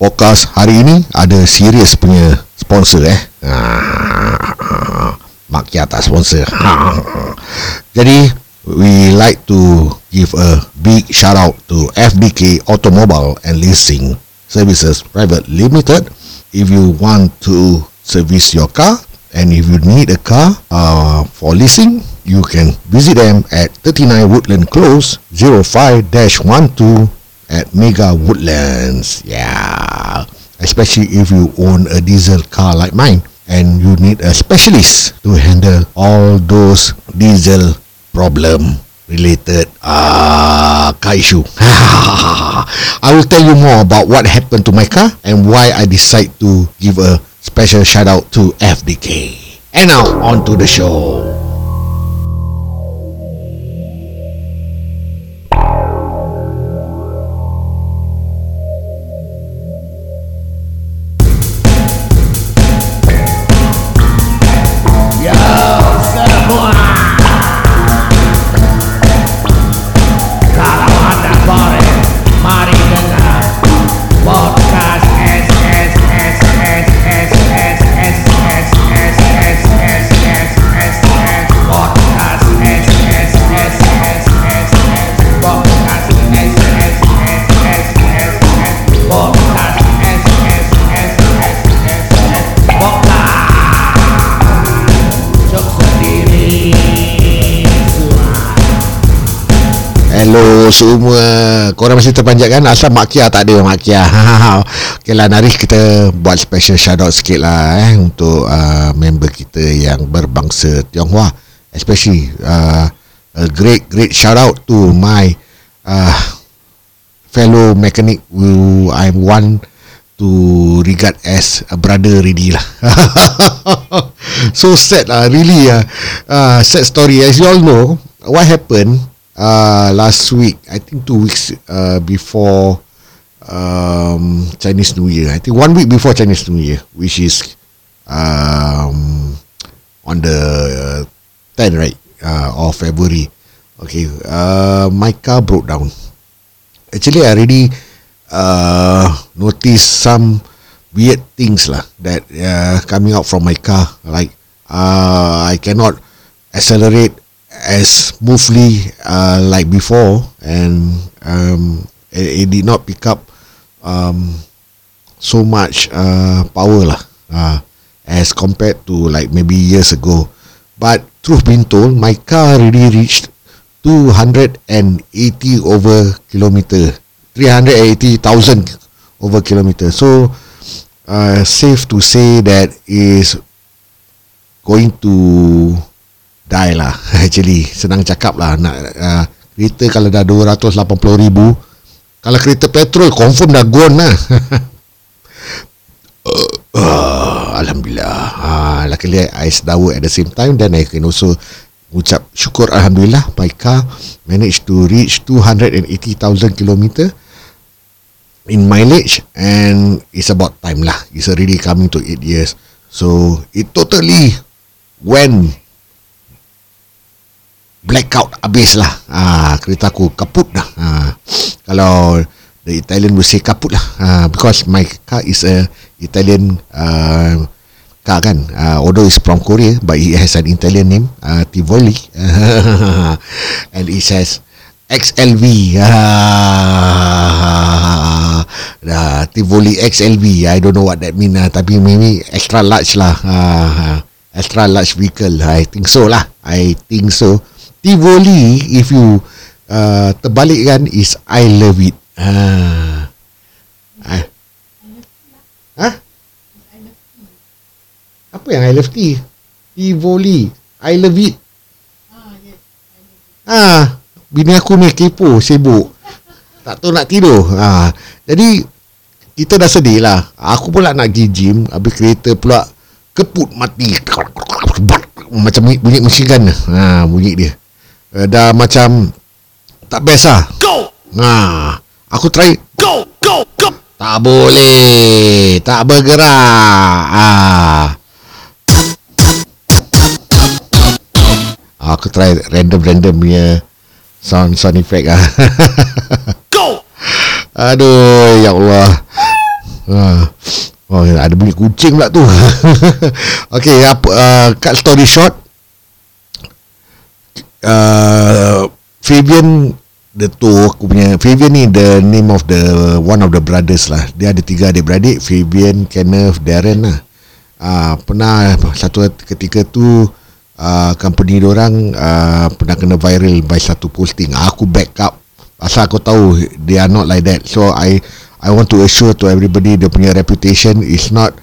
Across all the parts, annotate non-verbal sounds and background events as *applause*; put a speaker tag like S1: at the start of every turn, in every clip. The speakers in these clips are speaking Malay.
S1: podcast hari ini ada serius punya sponsor eh. *laughs* Makia tak sponsor. *laughs* Jadi we like to give a big shout out to FBK Automobile and Leasing Services Private Limited. If you want to service your car and if you need a car uh, for leasing, you can visit them at 39 Woodland Close 05-12 at Mega Woodlands. Yeah. Especially if you own a diesel car like mine and you need a specialist to handle all those diesel problem related uh, car issue. *laughs* I will tell you more about what happened to my car and why I decide to give a special shout out to FDK. And now on to the show. Hello semua. Korang masih terpanjat kan? Asal Mak Kia tak ada Mak Kia. *laughs* Okay lah Naris kita Buat special shout out sikit lah eh, Untuk uh, member kita Yang berbangsa Tionghoa. Especially uh, A great great shout out To my uh, Fellow mechanic Who I want To regard as A brother already lah. *laughs* So sad lah Really uh, uh, Sad story. As you all know What happened uh, last week, I think two weeks uh, before um, Chinese New Year. I think one week before Chinese New Year, which is um, on the 10th, right, uh, of February. Okay, uh, my car broke down. Actually, I already uh, noticed some weird things lah that uh, coming out from my car. Like uh, I cannot accelerate as smoothly uh, like before, and um, it, it did not pick up um, so much uh, power lah uh, as compared to like maybe years ago. But truth being told, my car already reached 280 over kilometer, 380,000 over kilometer. So uh, safe to say that is going to die lah. *laughs* Actually senang cakap lah nak uh, kereta kalau dah 280 ribu kalau kereta petrol confirm dah gone lah. *laughs* Uh, uh, Alhamdulillah. Uh, luckily I sedawa at the same time then I can also ucap syukur Alhamdulillah my car managed to reach 280,000 kilometer in mileage and it's about time lah. It's already coming to 8 years. So it totally went blackout habis lah. Ah, kereta aku kaput dah. Ah, kalau the Italian will say kaput lah. Ah, because my car is a Italian uh, car kan. Uh, although it's from Korea but it has an Italian name uh, Tivoli. *laughs* And it says XLV ah, uh, Tivoli XLV I don't know what that mean uh, tapi maybe extra large lah. Uh, extra large vehicle I think so lah. I think so Tivoli if you uh, terbalikkan is I love it. Ah. Hah? Apa yang I love tea? Tivoli. I love it. Ah, bini aku ni kepo, sibuk. Tak tahu nak tidur. Ah, jadi kita dah sedih lah. Aku pula nak pergi gym, habis kereta pula keput mati. Macam bunyi mesin gun. Ha, bunyi dia. Uh, dah macam tak best lah.
S2: Go!
S1: Ha, aku try
S2: Go! Go! Go!
S1: tak boleh. Tak bergerak. Ah. Aku try random-random punya sound sound effect ah. *laughs*
S2: Go!
S1: Aduh, ya Allah. uh, oh ada bunyi kucing pula tu *laughs* okey apa uh, cut story short uh, Fabian the tu aku punya Fabian ni the name of the one of the brothers lah. Dia ada tiga adik-beradik Fabian Kenneth Darren lah. Uh, pernah satu ketika tu uh, company orang uh, pernah kena viral by satu posting. Aku backup asal aku tahu they are not like that. So I I want to assure to everybody dia punya reputation is not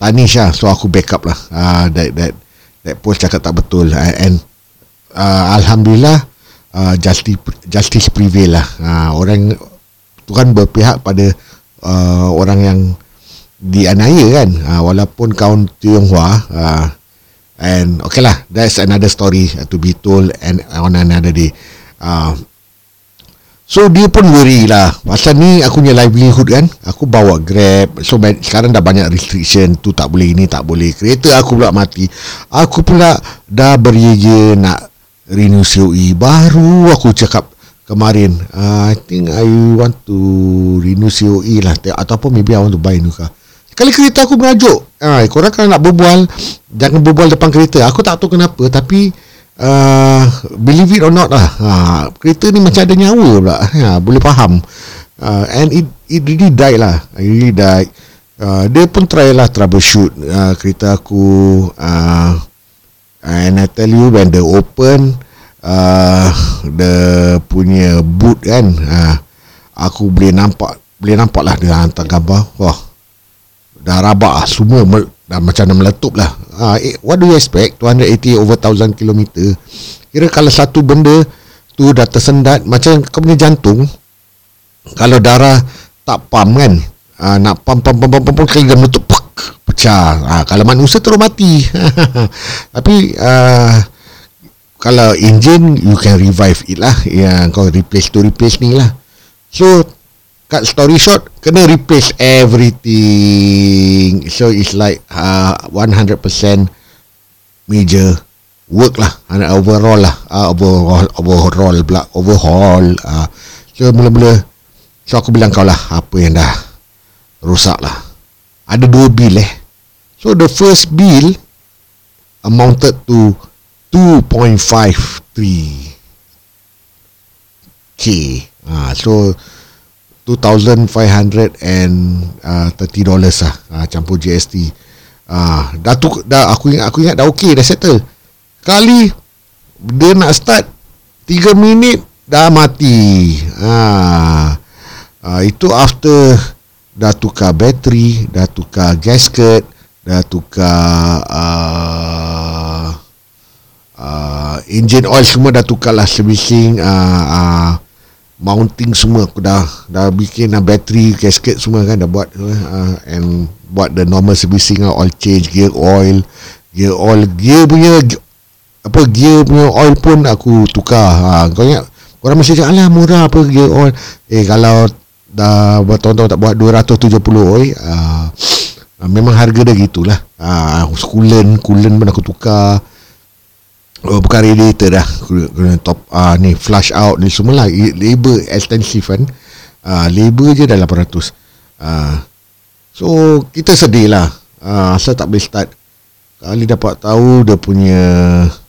S1: tarnish lah. So aku backup lah. Uh, that that that post cakap tak betul. Uh, and uh, alhamdulillah uh, justice justice prevail lah. Uh, orang tu kan berpihak pada uh, orang yang dianiaya kan. Uh, walaupun kaum Tionghoa uh, and okay lah that's another story to be told and on another day. Uh, so dia pun worry lah. Pasal ni aku punya livelihood kan aku bawa grab. So sekarang dah banyak restriction tu tak boleh ini tak boleh kereta aku pula mati. Aku pula dah beria nak renew COE baru aku cakap kemarin uh, I think I want to renew COE lah. Ataupun maybe I want to buy new car. Kali kereta aku merajuk. Uh, korang kalau nak berbual jangan berbual depan kereta. Aku tak tahu kenapa tapi uh, believe it or not lah. Uh, kereta ni macam ada nyawa pula. Uh, *laughs* boleh faham. Uh, and it it really died lah. It really died. Uh, dia pun try lah troubleshoot uh, kereta aku. Uh, And I tell you when they open uh, the punya boot kan, uh, aku boleh nampak, boleh nampak lah dia hantar gambar. Wah, dah rabak lah semua mel, dah macam dah meletup lah. Uh, eh, what do you expect? 280 over 1000 km. Kira kalau satu benda tu dah tersendat macam kau punya jantung kalau darah tak pam kan uh, nak pam pam pam pam, pam kali dah meletup pecah. Ha, kalau manusia terus mati. *laughs* Tapi uh, kalau engine you can revive it lah. Yang kau replace to replace ni lah. So cut story short kena replace everything. So it's like uh, 100% major work lah overall lah uh, overall overall pula overhaul uh, so mula-mula so aku bilang kau lah apa yang dah rosak lah ada dua bil eh So the first bill amounted to 2.53 k. Ah, so 2,530 dollars lah ah, campur GST. Ah, dah tu dah aku ingat aku ingat dah okey dah settle. Kali dia nak start 3 minit dah mati. Ah, ah itu after dah tukar bateri, dah tukar gasket, dah tukar uh, uh, engine oil semua dah tukar lah servicing uh, uh, mounting semua. Aku dah dah bikin uh, bateri gasket semua kan dah buat uh, and buat the normal servicing uh, oil change gear oil gear oil gear punya apa gear punya oil pun aku tukar. Ha, kau ingat orang mesti cakap alah murah apa gear oil? Eh kalau dah bertahun-tahun tak buat 270 oil uh, Uh, memang harga dia gitulah. Ah, uh, coolant, coolant pun aku tukar. Oh, bukan radiator dah. Kena top ah ni flush out ni semua lah. Labor extensive kan. Ah, labor je dah 800. Ah. So kita sedih lah. Ah, asal tak boleh start. Kali dapat tahu dia punya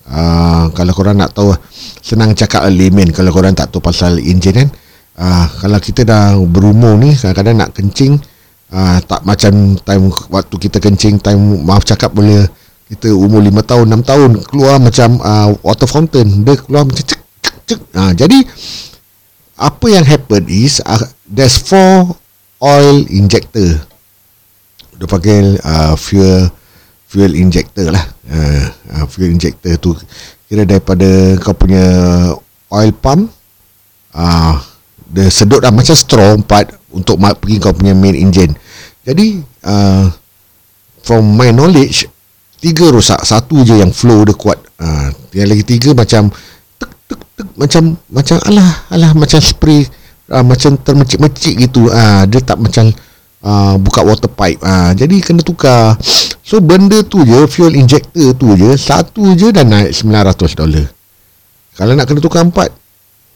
S1: uh, kalau korang nak tahu senang cakap layman kalau korang tak tahu pasal engine kan. Ah, kalau kita dah berumur ni kadang-kadang nak kencing uh, tak macam time waktu kita kencing time maaf cakap boleh kita umur 5 tahun 6 tahun keluar macam uh, water fountain. Dia keluar macam cek cek cek. Uh, jadi apa yang happen is uh, there's four oil injector. Dia panggil uh, fuel fuel injector lah. Uh, uh, fuel injector tu kira daripada kau punya oil pump. Uh, dia sedut lah macam straw empat untuk pergi kau punya main engine. Jadi uh, from my knowledge tiga rosak, satu je yang flow dia kuat. Uh, yang lagi tiga macam tek tek tek macam macam alah alah macam spray uh, macam termecik-mecik gitu. Uh, dia tak macam uh, buka water pipe. Uh, jadi kena tukar. So benda tu je fuel injector tu je satu je dah naik 900 dolar. Kalau nak kena tukar empat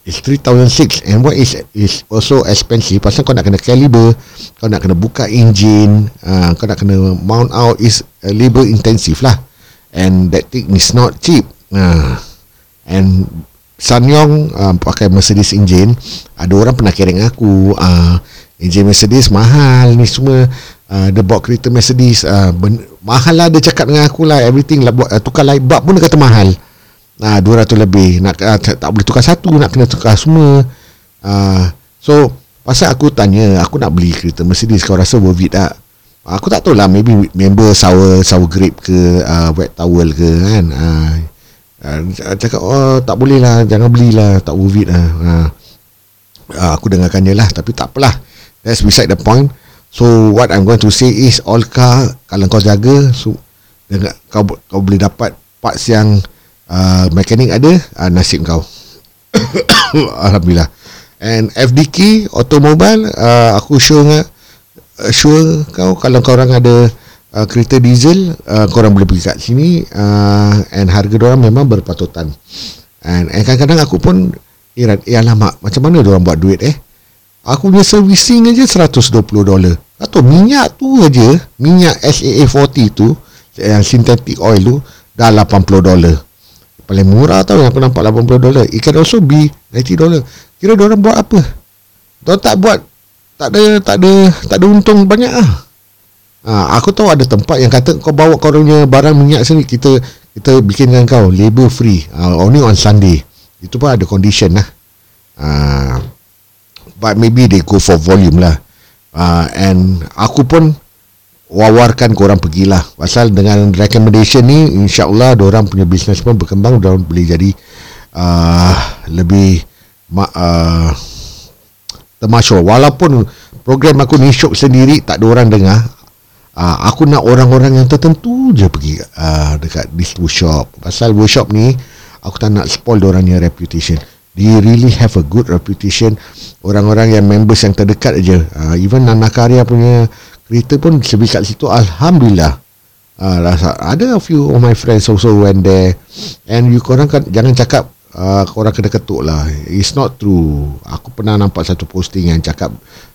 S1: is 3006 and what is is also expensive. Pasal kau nak kena caliber kau nak kena buka engine uh, kau nak kena mount out is labor intensive lah. And that thing is not cheap. Uh, and Sanyong uh, pakai Mercedes engine ada orang pernah kering aku uh, engine Mercedes mahal ni semua. Uh, dia bawa kereta Mercedes uh, ben, mahal lah dia cakap dengan aku lah everything lah buat uh, tukar light bulb pun dia kata mahal uh, 200 lebih. Nak uh, tak, tak boleh tukar satu nak kena tukar semua. Uh, so pasal aku tanya aku nak beli kereta Mercedes kau rasa worth it tak? Aku tak tahu lah maybe member sour sour grape ke uh, wet towel ke kan? Uh, cakap oh tak boleh lah jangan belilah tak worth it lah. Uh, aku dengarkan je lah tapi tak apalah that's beside the point. So what I'm going to say is all car kalau kau jaga so, dengan, kau, kau boleh dapat parts yang uh, mekanik ada uh, nasib kau. *coughs* Alhamdulillah. And FDK automobile uh, aku sure uh, sure kau kalau kau orang ada uh, kereta diesel uh, korang boleh pergi kat sini uh, and harga orang memang berpatutan. And, and kadang-kadang aku pun irat eh alamak macam mana orang buat duit eh? Aku punya servicing aja 120 dolar. Atau minyak tu aja minyak SAA 40 tu yang synthetic oil tu dah 80 dolar paling murah tau yang aku nampak 80 dolar. It can also be 90 dolar. Kira orang buat apa? Diorang tak buat tak ada tak ada tak ada untung banyak ah. Ha, aku tahu ada tempat yang kata kau bawa kau punya barang minyak sini kita kita bikin dengan kau labor free. Uh, only on Sunday. Itu pun ada condition lah. Uh, but maybe they go for volume lah. Uh, and aku pun wawarkan korang pergilah. Pasal dengan recommendation ni insyaAllah orang punya business pun berkembang dan boleh jadi uh, lebih uh, termasyur walaupun program aku ni syok sendiri tak ada orang dengar uh, aku nak orang-orang yang tertentu je pergi uh, dekat this workshop. Pasal workshop ni aku tak nak spoil orangnya reputation. They really have a good reputation. Orang-orang yang members yang terdekat aja uh, even Nana Karya punya kereta pun lebih kat situ Alhamdulillah. Uh, rasa, ada a few of my friends also went there. And you korang kan jangan cakap uh, korang kena ketuk lah. It's not true. Aku pernah nampak satu posting yang cakap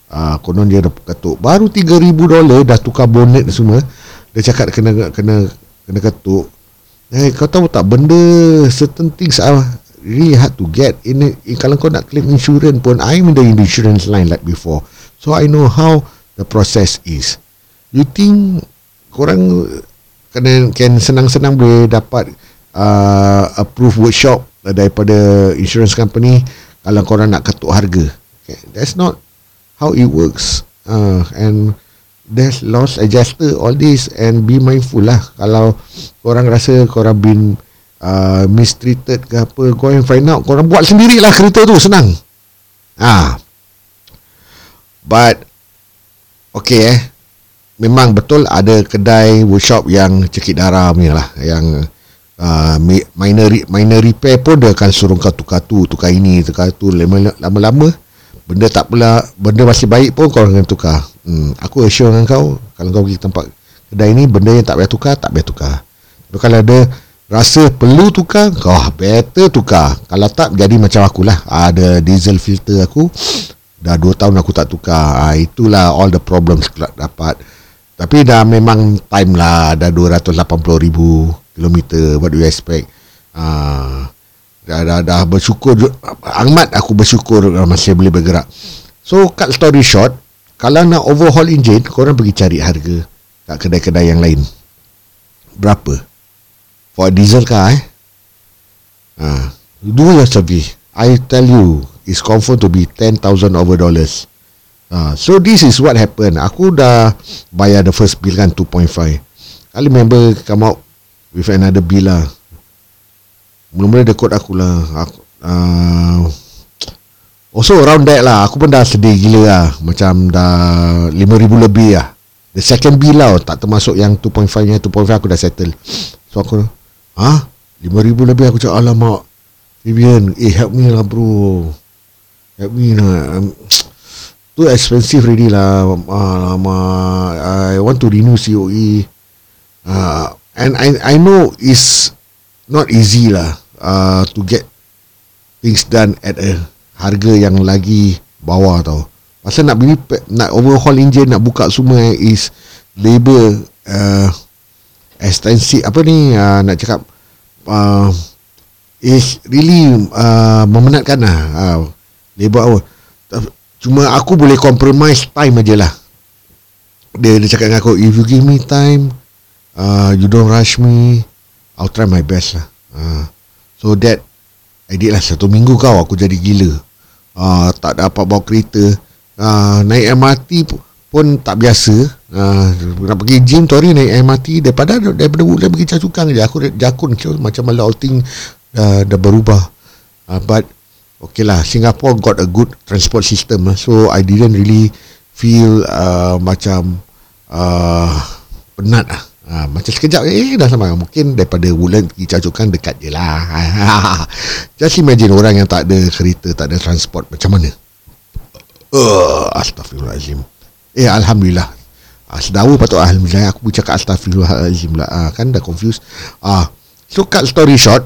S1: Ah, konon dia ketuk. Baru 3000 dolar dah tukar bonnet semua. Dia cakap kena kena kena ketuk. Eh kau tahu tak benda certain things are really hard to get. In, in kalau kau nak claim insurance pun I'm in the insurance line like before. So I know how the process is you think korang kena can senang-senang boleh dapat uh, approve workshop daripada insurance company kalau korang nak ketuk harga. Okay. that's not how it works. Uh, and there's loss adjuster all this and be mindful lah. Kalau korang rasa korang been uh, mistreated ke apa go and find out. Korang buat sendirilah kereta tu senang. Ah. But okay eh. Memang betul ada kedai workshop yang cekik darah punya lah yang uh, minor minor repair pun dia akan suruh kau tukar tu tukar ini tukar tu. Lama-lama benda tak pula benda masih baik pun kau akan tukar. Hmm, aku assure dengan kau kalau kau pergi tempat kedai ni benda yang tak payah tukar tak payah tukar. Tapi kalau ada rasa perlu tukar kau better tukar. Kalau tak jadi macam akulah. Ada diesel filter aku dah 2 tahun aku tak tukar. Ha, itulah all the problems dapat. Tapi dah memang time lah. Dah 280 ribu kilometer what do you expect? Ah dah, dah, dah bersyukur amat aku bersyukur masih boleh bergerak. So cut story short. Kalau nak overhaul engine korang pergi cari harga kat kedai-kedai yang lain. Berapa? For diesel car eh? Ha. do your service I tell you it's confirmed to be 10,000 over dollars. Ha. so this is what happened. Aku dah bayar the first bill kan 2.5 kali member come out with another bill lah. Mula-mula dia quote aku lah. Aku, uh, Also around that lah. Aku pun dah sedih gila lah. Macam dah 5,000 lebih lah. The second bill lah. Tak termasuk yang 2.5 nya. 2.5 aku dah settle. So aku Ha? 5,000 lebih? Aku cakap Alamak Vivian Eh help me lah bro Help me lah um, Too expensive already lah. Alamak I want to renew COE uh, And I I know is not easy lah uh, to get things done at a harga yang lagi bawah tau. Pasal nak beli nak overhaul engine nak buka semua is labor uh, extensive. Apa ni? Uh, nak cakap uh, is really uh, memenatkan lah. Uh, labor hour Ta- cuma aku boleh compromise time aje lah. Dia, dia cakap dengan aku if you give me time uh, you don't rush me I'll try my best lah. Uh, so that I did lah. Satu minggu kau aku jadi gila. Uh, tak dapat bawa kereta. Uh, naik MRT pu- pun tak biasa. Uh, nak pergi gym tu hari naik MRT daripada daripada Woodland pergi Cacukang je. Aku jakun je macam mana all thing dah, dah berubah. Uh, but okay lah Singapore got a good transport system lah. so I didn't really feel uh, macam uh, penat lah. Ha, macam sekejap eh dah sampai. Mungkin daripada Woodland pergi Cacukang dekat je lah. *laughs* Just imagine orang yang tak ada kereta tak ada transport macam mana? Uh, Astaghfirullahaladzim. Eh Alhamdulillah. Ah, Sedawa patut Alhamdulillah. Aku cakap Astaghfirullahaladzim lah ah, Kan dah confused. Ah, So cut story short.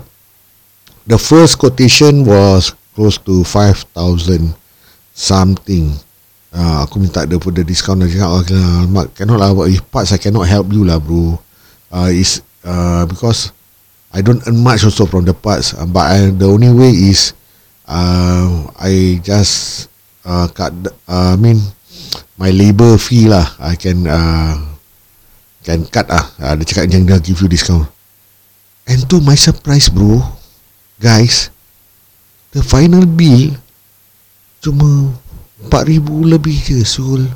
S1: The first quotation was Close to 5,000 Something. Uh, Aku minta dia pun the discount. Dia cakap oh, Alamak cannot lah. If parts I cannot help you lah bro. Uh, Is uh, Because I don't earn much also from the parts. Uh, But I, the only way is uh, I just uh, cut uh, I mean my labor fee lah. I can uh, can cut ah uh, dia cakap jangan dia give you discount. And to my surprise bro guys the final bill cuma 4000 lebih je sul.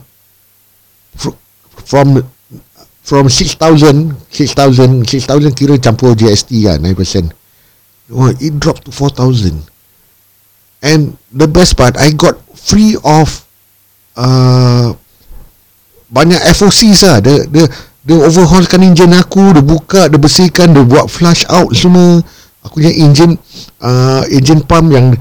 S1: Fr- from from 6000 6000 6000 kira campur GST kan 9% oh, it dropped to 4000 and the best part I got free of uh, banyak FOCs lah. Dia, dia, dia overhaulkan enjin aku dia buka dia bersihkan dia buat flush out semua aku punya enjin uh, enjin pump yang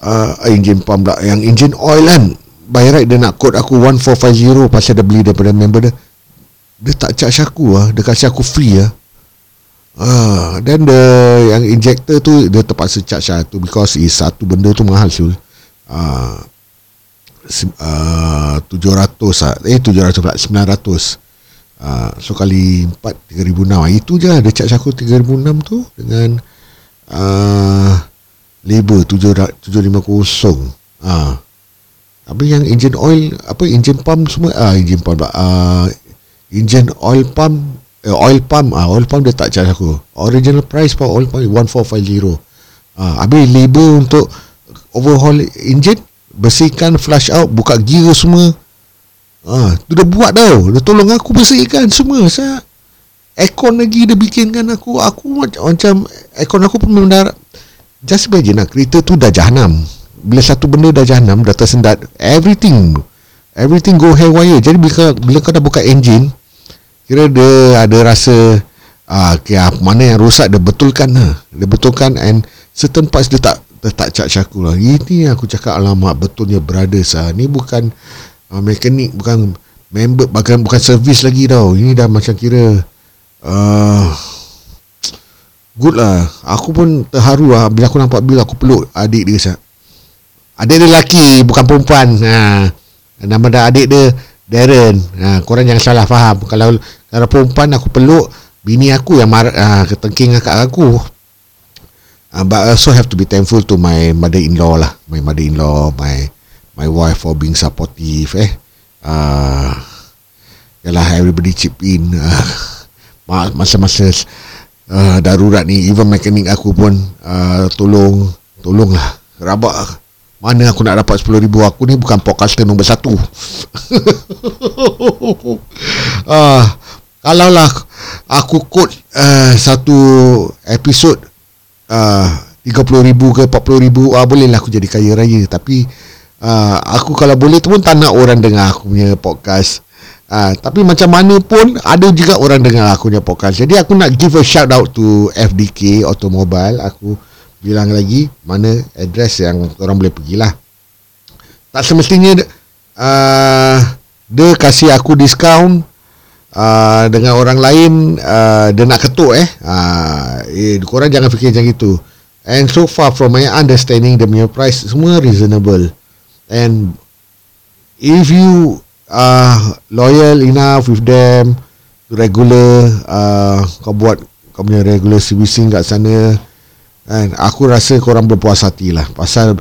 S1: uh, enjin pump tak yang enjin oil kan by right dia nak code aku 1450 pasal dia beli daripada member dia dia tak charge aku lah dia kasih aku free lah Ah, then the yang injector tu dia terpaksa charge lah tu because is satu benda tu mahal sul. Ah, ah, 700 ah. Eh 700 pula 900. Ah, so kali 4 3006. Ah, Itu je lah dia charge aku 3006 tu dengan ah labor 7 750. Ah. Habis yang engine oil apa engine pump semua ah engine pump pula. Ah engine oil pump eh, oil pump ah oil pump dia tak charge aku. Original price for oil pump 1450. Ah habis labor untuk overhaul engine, bersihkan flush out, buka gear semua. Ah tu dah buat tau. Dia tolong aku bersihkan semua. Saya aircon lagi dia bikinkan aku. Aku macam, aircon aku pun mendarat. Just imagine lah, kereta tu dah jahanam. Bila satu benda dah jahanam, dah tersendat, everything everything go haywire. Jadi bila, bila kau dah buka engine, kira dia ada rasa ah okay, ah, mana yang rosak dia betulkan lah. Dia betulkan and certain parts dia tak dia tak charge aku lah. Ini aku cakap alamak betulnya brothers ah. Ni bukan uh, mekanik bukan member bukan bukan servis lagi tau. Ini dah macam kira uh, good lah. Aku pun terharu lah bila aku nampak bil aku peluk adik dia sat. Adik dia lelaki bukan perempuan. Ha. Nama dah adik dia Darren. Ha, korang jangan salah faham. Kalau kalau perempuan aku peluk bini aku yang marah ha, ketengking kat aku. Uh, but I also have to be thankful to my mother-in-law lah. My mother-in-law, my my wife for being supportive eh. Uh, yalah everybody chip in. Uh, *laughs* masa-masa uh, darurat ni even mekanik aku pun uh, tolong tolonglah. Rabak mana aku nak dapat 10 ribu? Aku ni bukan podcaster nombor satu. *laughs* Uh, kalau lah aku quote uh, satu episod uh, 30 ribu ke 40 ribu uh, boleh lah aku jadi kaya raya. Tapi uh, aku kalau boleh tu pun tak nak orang dengar aku punya podcast Uh, tapi macam mana pun ada juga orang dengar aku punya podcast. Jadi aku nak give a shout out to FDK Automobile. Aku bilang lagi mana address yang orang boleh pergilah. Tak semestinya uh, dia kasih aku diskaun uh, dengan orang lain uh, dia nak ketuk eh. Uh, eh korang jangan fikir macam itu. And so far from my understanding the punya price semua reasonable. And if you are loyal enough with them regular uh, kau buat kau punya regular servicing kat sana. And aku rasa korang berpuas hati lah. Pasal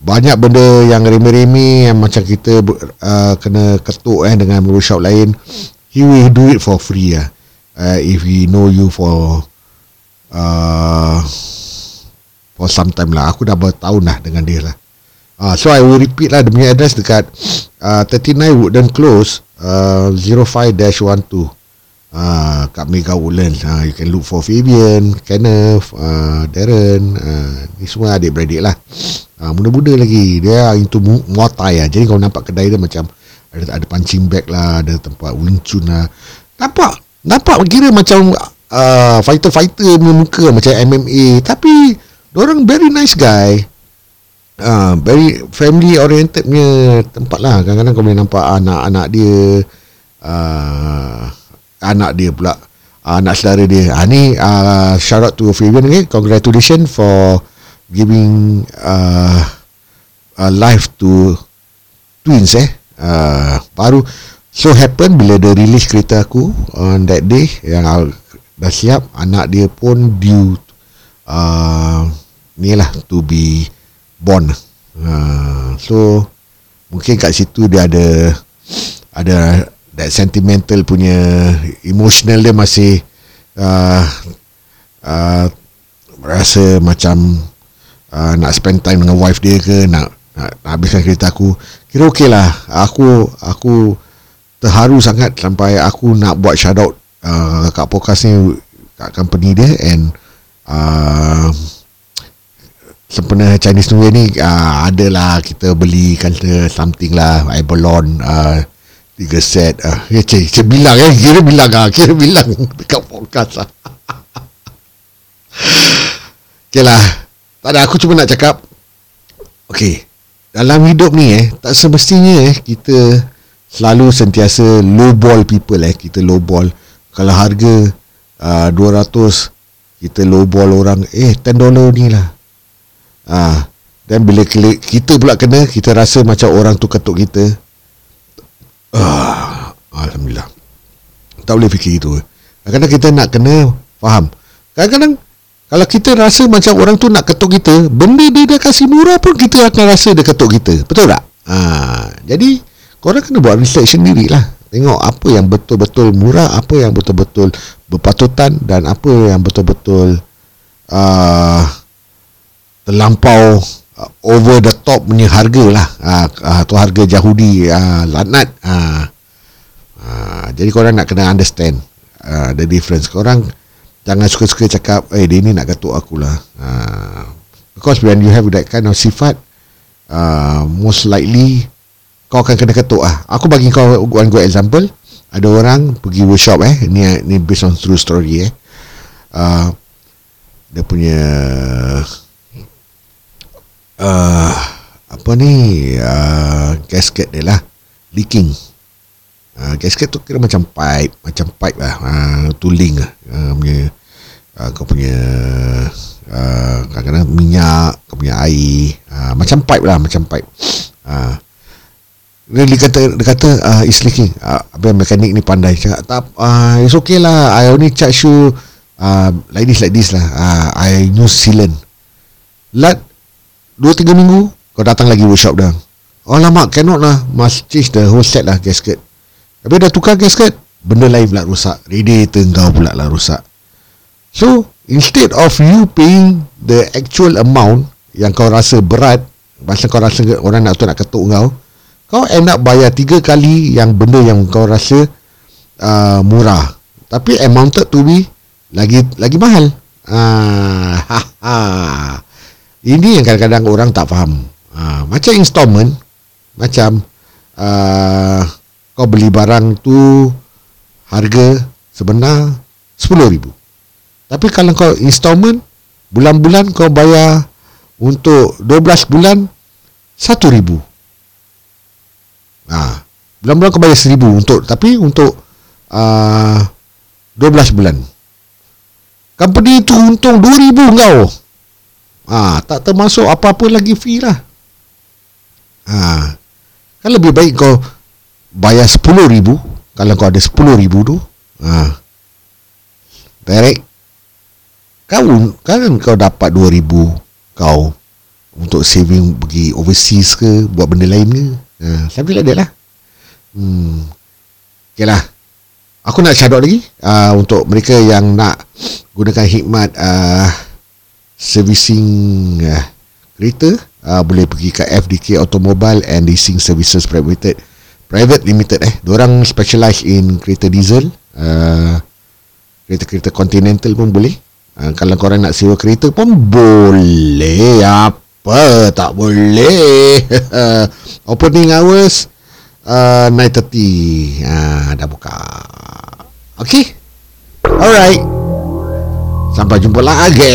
S1: banyak benda yang remeh-remeh yang macam kita uh, kena ketuk eh dengan workshop lain he will do it for free lah uh, if he know you for uh, for some time lah. Aku dah bertahun lah dengan dia lah uh, so I will repeat lah punya address dekat uh, 39 Wooden Close uh, 05-12 uh, kat Mega Woodlands. Uh, you can look for Fabian Kenneth uh, Darren uh, ni semua adik-beradik lah. Uh, muda-muda lagi. Dia into mu- muay thai lah. Jadi kau nampak kedai dia macam ada, ada punching bag lah ada tempat Wing Chun lah. Nampak nampak kira macam uh, fighter-fighter punya muka macam MMA tapi orang very nice guy uh, very family oriented punya tempat lah. Kadang-kadang kau boleh nampak anak-anak dia uh, anak dia pula uh, anak saudara dia. Uh, ni uh, shout out to Fabian okay? congratulations for giving uh, uh, life to twins eh. Uh, baru so happen bila dia release kereta aku on that day yang dah siap anak dia pun due uh, ni lah to be born uh, so mungkin kat situ dia ada ada that sentimental punya emotional dia masih uh, uh, rasa macam uh, nak spend time dengan wife dia ke nak nak, nak habiskan kereta aku. Kira okey lah. Aku aku terharu sangat sampai aku nak buat shout out uh, kat podcast ni kat company dia and uh, sempena Chinese New Year ni uh, adalah kita beli kata something lah abalone uh, tiga set uh, ya cik, cik bilang eh kira bilang ah kira bilang *laughs* dekat podcast lah. *laughs* Okay lah. Tak ada aku cuma nak cakap. Okay dalam hidup ni eh tak semestinya eh kita selalu sentiasa low ball people eh. Kita low ball kalau harga uh, 200 kita low ball orang eh 10 dollar ni lah ah dan bila kita pula kena kita rasa macam orang tu ketuk kita. Ah alhamdulillah. Tak boleh fikir itu kadang-kadang kita nak kena faham. Kadang-kadang kalau kita rasa macam orang tu nak ketuk kita benda dia dah kasih murah pun kita akan rasa dia ketuk kita. Betul tak? Ah jadi korang kena buat research sendiri lah Tengok apa yang betul-betul murah Apa yang betul-betul berpatutan Dan apa yang betul-betul uh, Terlampau uh, Over the top punya harga lah uh, uh, Atau harga Yahudi uh, Lanat uh, uh, Jadi korang nak kena understand uh, The difference Korang Jangan suka-suka cakap Eh dia ni nak katuk aku lah uh, Because when you have that kind of sifat uh, Most likely kau akan kena ketuk ah. Aku bagi kau one good example. Ada orang pergi workshop eh. Ni ni based on true story eh. Uh, dia punya uh, apa ni? Uh, gasket dia lah. Leaking. Uh, gasket tu kira macam pipe, macam pipe lah, uh, tooling lah. Uh, punya uh, kau punya uh, kadang-kadang minyak, kau punya air, uh, macam pipe lah, macam pipe. Uh, dia, kata dia kata uh, it's leaking. Uh, mekanik ni pandai. Cakap tak uh, it's okay lah. I only charge you uh, like this like this lah. Uh, I use sealant. Lat 2-3 minggu kau datang lagi workshop dah. Oh lama cannot lah. Must change the whole set lah gasket tapi dah tukar gasket benda lain pula rosak. Radiator kau pula lah rosak. So instead of you paying the actual amount yang kau rasa berat Masa kau rasa orang nak tu nak ketuk kau kau end up bayar tiga kali yang benda yang kau rasa uh, murah. Tapi amounted to be lagi lagi mahal. Uh, *laughs* ha, ha. Ini yang kadang-kadang orang tak faham uh, macam installment macam uh, kau beli barang tu harga sebenar RM10,000 tapi kalau kau installment bulan-bulan kau bayar untuk 12 bulan RM1,000 Ha. Bulan-bulan kau bayar seribu untuk tapi untuk uh, 12 bulan. Company itu untung 2000 kau. Ha, Tak termasuk apa-apa lagi fee lah. Ha, Kan lebih baik kau Bayar RM10,000 Kalau kau ada RM10,000 tu ha, Direct. Kau Kan kau dapat RM2,000 Kau Untuk saving Pergi overseas ke Buat benda lain ke? Ha, Something like that lah. Hmm. Okay lah. Aku nak shout out lagi uh, Untuk mereka yang nak Gunakan hikmat uh, Servicing uh, Kereta uh, Boleh pergi ke FDK Automobile And Leasing Services Private Private Limited eh. Diorang specialize in Kereta diesel uh, Kereta-kereta Continental pun boleh. Uh, Kalau korang nak sewa kereta pun Boleh. Apa? Tak boleh. *laughs* Opening hours uh, 9.30 uh, Dah buka. Okay Alright Sampai jumpa lagi